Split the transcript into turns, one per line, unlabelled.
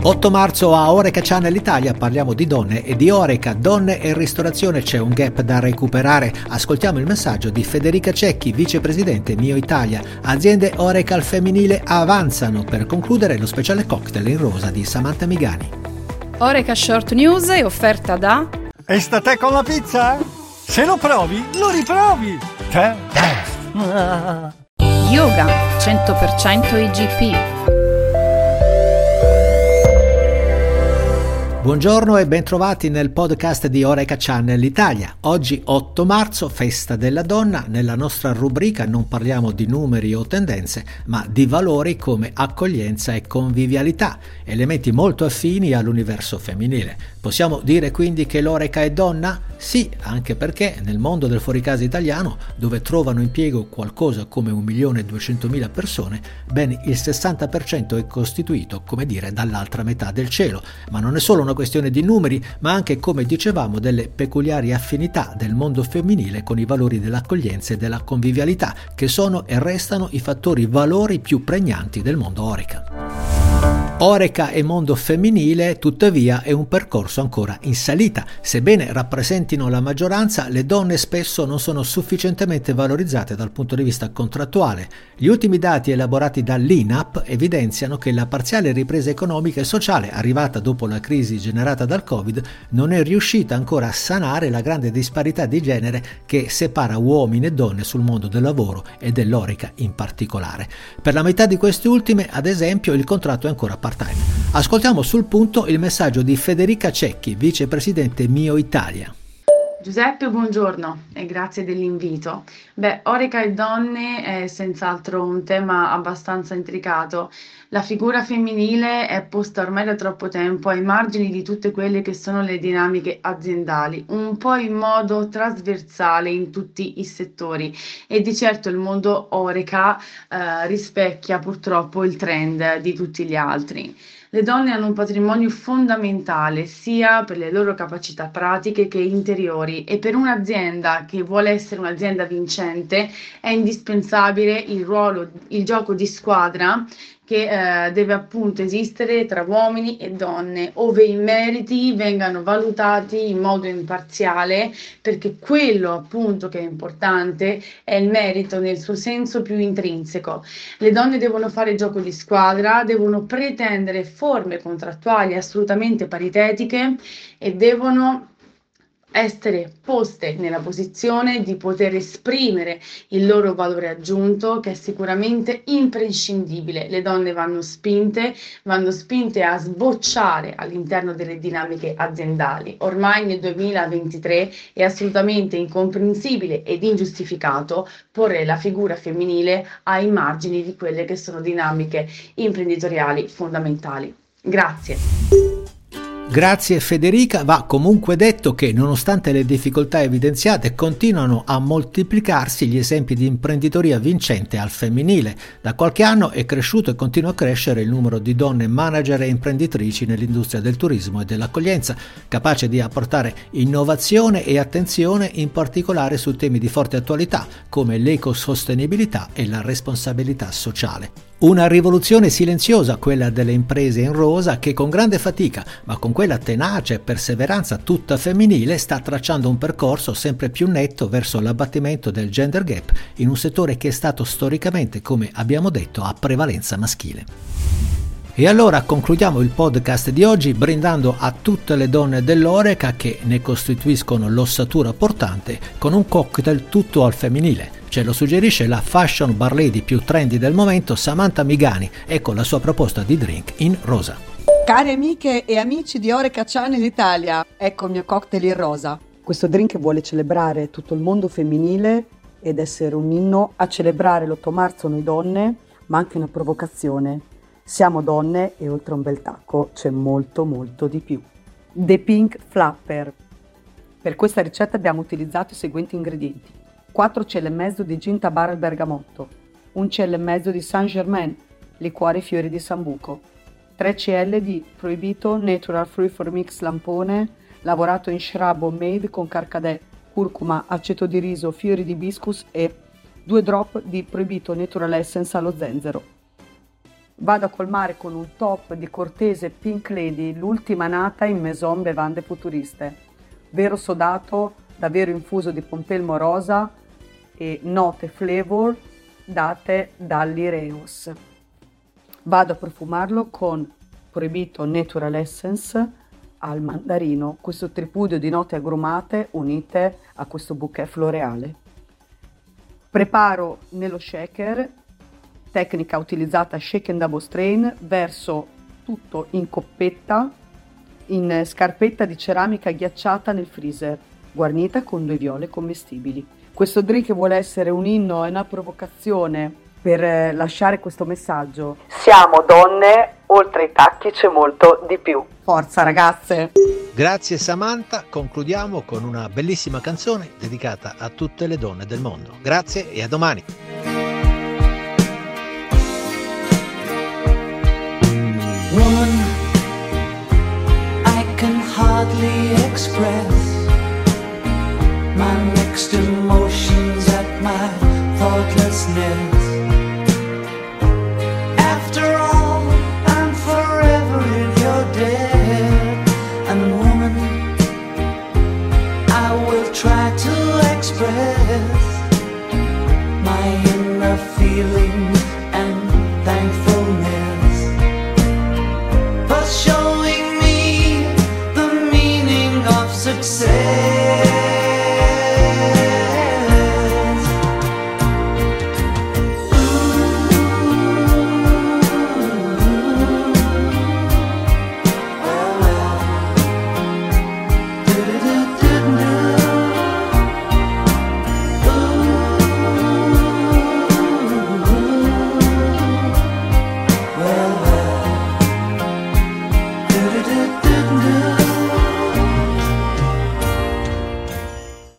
8 marzo a Oreca Channel Italia parliamo di donne e di Oreca, donne e ristorazione c'è un gap da recuperare. Ascoltiamo il messaggio di Federica Cecchi, vicepresidente Mio Italia. Aziende Oreca al femminile avanzano per concludere lo speciale cocktail in rosa di Samantha Migani.
Oreca Short News è offerta da
E sta te con la pizza? Se lo provi, lo riprovi! Te?
Yoga 100% IGP.
Buongiorno e bentrovati nel podcast di Oreca Channel Italia. Oggi 8 marzo, festa della donna. Nella nostra rubrica non parliamo di numeri o tendenze, ma di valori come accoglienza e convivialità, elementi molto affini all'universo femminile. Possiamo dire quindi che l'Oreca è donna? Sì, anche perché nel mondo del fuoricasa italiano, dove trovano impiego qualcosa come 1.200.000 persone, ben il 60% è costituito, come dire, dall'altra metà del cielo. Ma non è solo una questione di numeri, ma anche, come dicevamo, delle peculiari affinità del mondo femminile con i valori dell'accoglienza e della convivialità, che sono e restano i fattori valori più pregnanti del mondo Oreca. Oreca e mondo femminile, tuttavia, è un percorso ancora in salita. Sebbene rappresentino la maggioranza, le donne spesso non sono sufficientemente valorizzate dal punto di vista contrattuale. Gli ultimi dati elaborati dall'INAP evidenziano che la parziale ripresa economica e sociale arrivata dopo la crisi generata dal Covid non è riuscita ancora a sanare la grande disparità di genere che separa uomini e donne sul mondo del lavoro e dell'Oreca in particolare. Per la metà di queste ultime, ad esempio, il contratto è ancora part-time. Ascoltiamo sul punto il messaggio di Federica Cecchi, vicepresidente Mio Italia.
Giuseppe, buongiorno e grazie dell'invito. Beh, Oreca e donne è senz'altro un tema abbastanza intricato. La figura femminile è posta ormai da troppo tempo ai margini di tutte quelle che sono le dinamiche aziendali, un po' in modo trasversale in tutti i settori e di certo il mondo Oreca eh, rispecchia purtroppo il trend di tutti gli altri. Le donne hanno un patrimonio fondamentale sia per le loro capacità pratiche che interiori e per un'azienda che vuole essere un'azienda vincente è indispensabile il ruolo, il gioco di squadra che eh, deve appunto esistere tra uomini e donne, ove i meriti vengano valutati in modo imparziale, perché quello appunto che è importante è il merito nel suo senso più intrinseco. Le donne devono fare gioco di squadra, devono pretendere forme contrattuali assolutamente paritetiche e devono essere poste nella posizione di poter esprimere il loro valore aggiunto che è sicuramente imprescindibile. Le donne vanno spinte, vanno spinte a sbocciare all'interno delle dinamiche aziendali. Ormai nel 2023 è assolutamente incomprensibile ed ingiustificato porre la figura femminile ai margini di quelle che sono dinamiche imprenditoriali fondamentali. Grazie.
Grazie Federica, va comunque detto che nonostante le difficoltà evidenziate continuano a moltiplicarsi gli esempi di imprenditoria vincente al femminile. Da qualche anno è cresciuto e continua a crescere il numero di donne manager e imprenditrici nell'industria del turismo e dell'accoglienza, capace di apportare innovazione e attenzione in particolare su temi di forte attualità come l'ecosostenibilità e la responsabilità sociale. Una rivoluzione silenziosa, quella delle imprese in rosa, che con grande fatica, ma con quella tenacia e perseveranza tutta femminile, sta tracciando un percorso sempre più netto verso l'abbattimento del gender gap in un settore che è stato storicamente, come abbiamo detto, a prevalenza maschile. E allora concludiamo il podcast di oggi brindando a tutte le donne dell'Oreca che ne costituiscono l'ossatura portante con un cocktail tutto al femminile. Ce lo suggerisce la fashion bar lady più trendy del momento Samantha Migani, ecco la sua proposta di drink in rosa.
Cari amiche e amici di Oreca Channel Italia, ecco il mio cocktail in rosa. Questo drink vuole celebrare tutto il mondo femminile ed essere un inno a celebrare l'8 marzo noi donne, ma anche una provocazione siamo donne e oltre un bel tacco c'è molto molto di più. The Pink Flapper. Per questa ricetta abbiamo utilizzato i seguenti ingredienti. 4 cl e mezzo di gin tabar al bergamotto, 1 cl e mezzo di Saint Germain, liquore fiori di sambuco, 3 cl di proibito Natural Fruit for Mix lampone, lavorato in shrub homemade con carcadè, curcuma, aceto di riso, fiori di hibiscus e 2 drop di proibito Natural Essence allo zenzero. Vado a colmare con un top di cortese Pink Lady, l'ultima nata in Maison Bevande Futuriste. Vero sodato, davvero infuso di pompelmo rosa e note flavor date dall'Ireus. Vado a profumarlo con Proibito Natural Essence al mandarino, questo tripudio di note agrumate unite a questo bouquet floreale. Preparo nello shaker tecnica utilizzata shake and double strain, verso tutto in coppetta in scarpetta di ceramica ghiacciata nel freezer, guarnita con due viole commestibili. Questo drink vuole essere un inno e una provocazione per eh, lasciare questo messaggio. Siamo donne, oltre i tacchi c'è molto di più. Forza ragazze!
Grazie Samantha, concludiamo con una bellissima canzone dedicata a tutte le donne del mondo. Grazie e a domani!
Woman, I can hardly express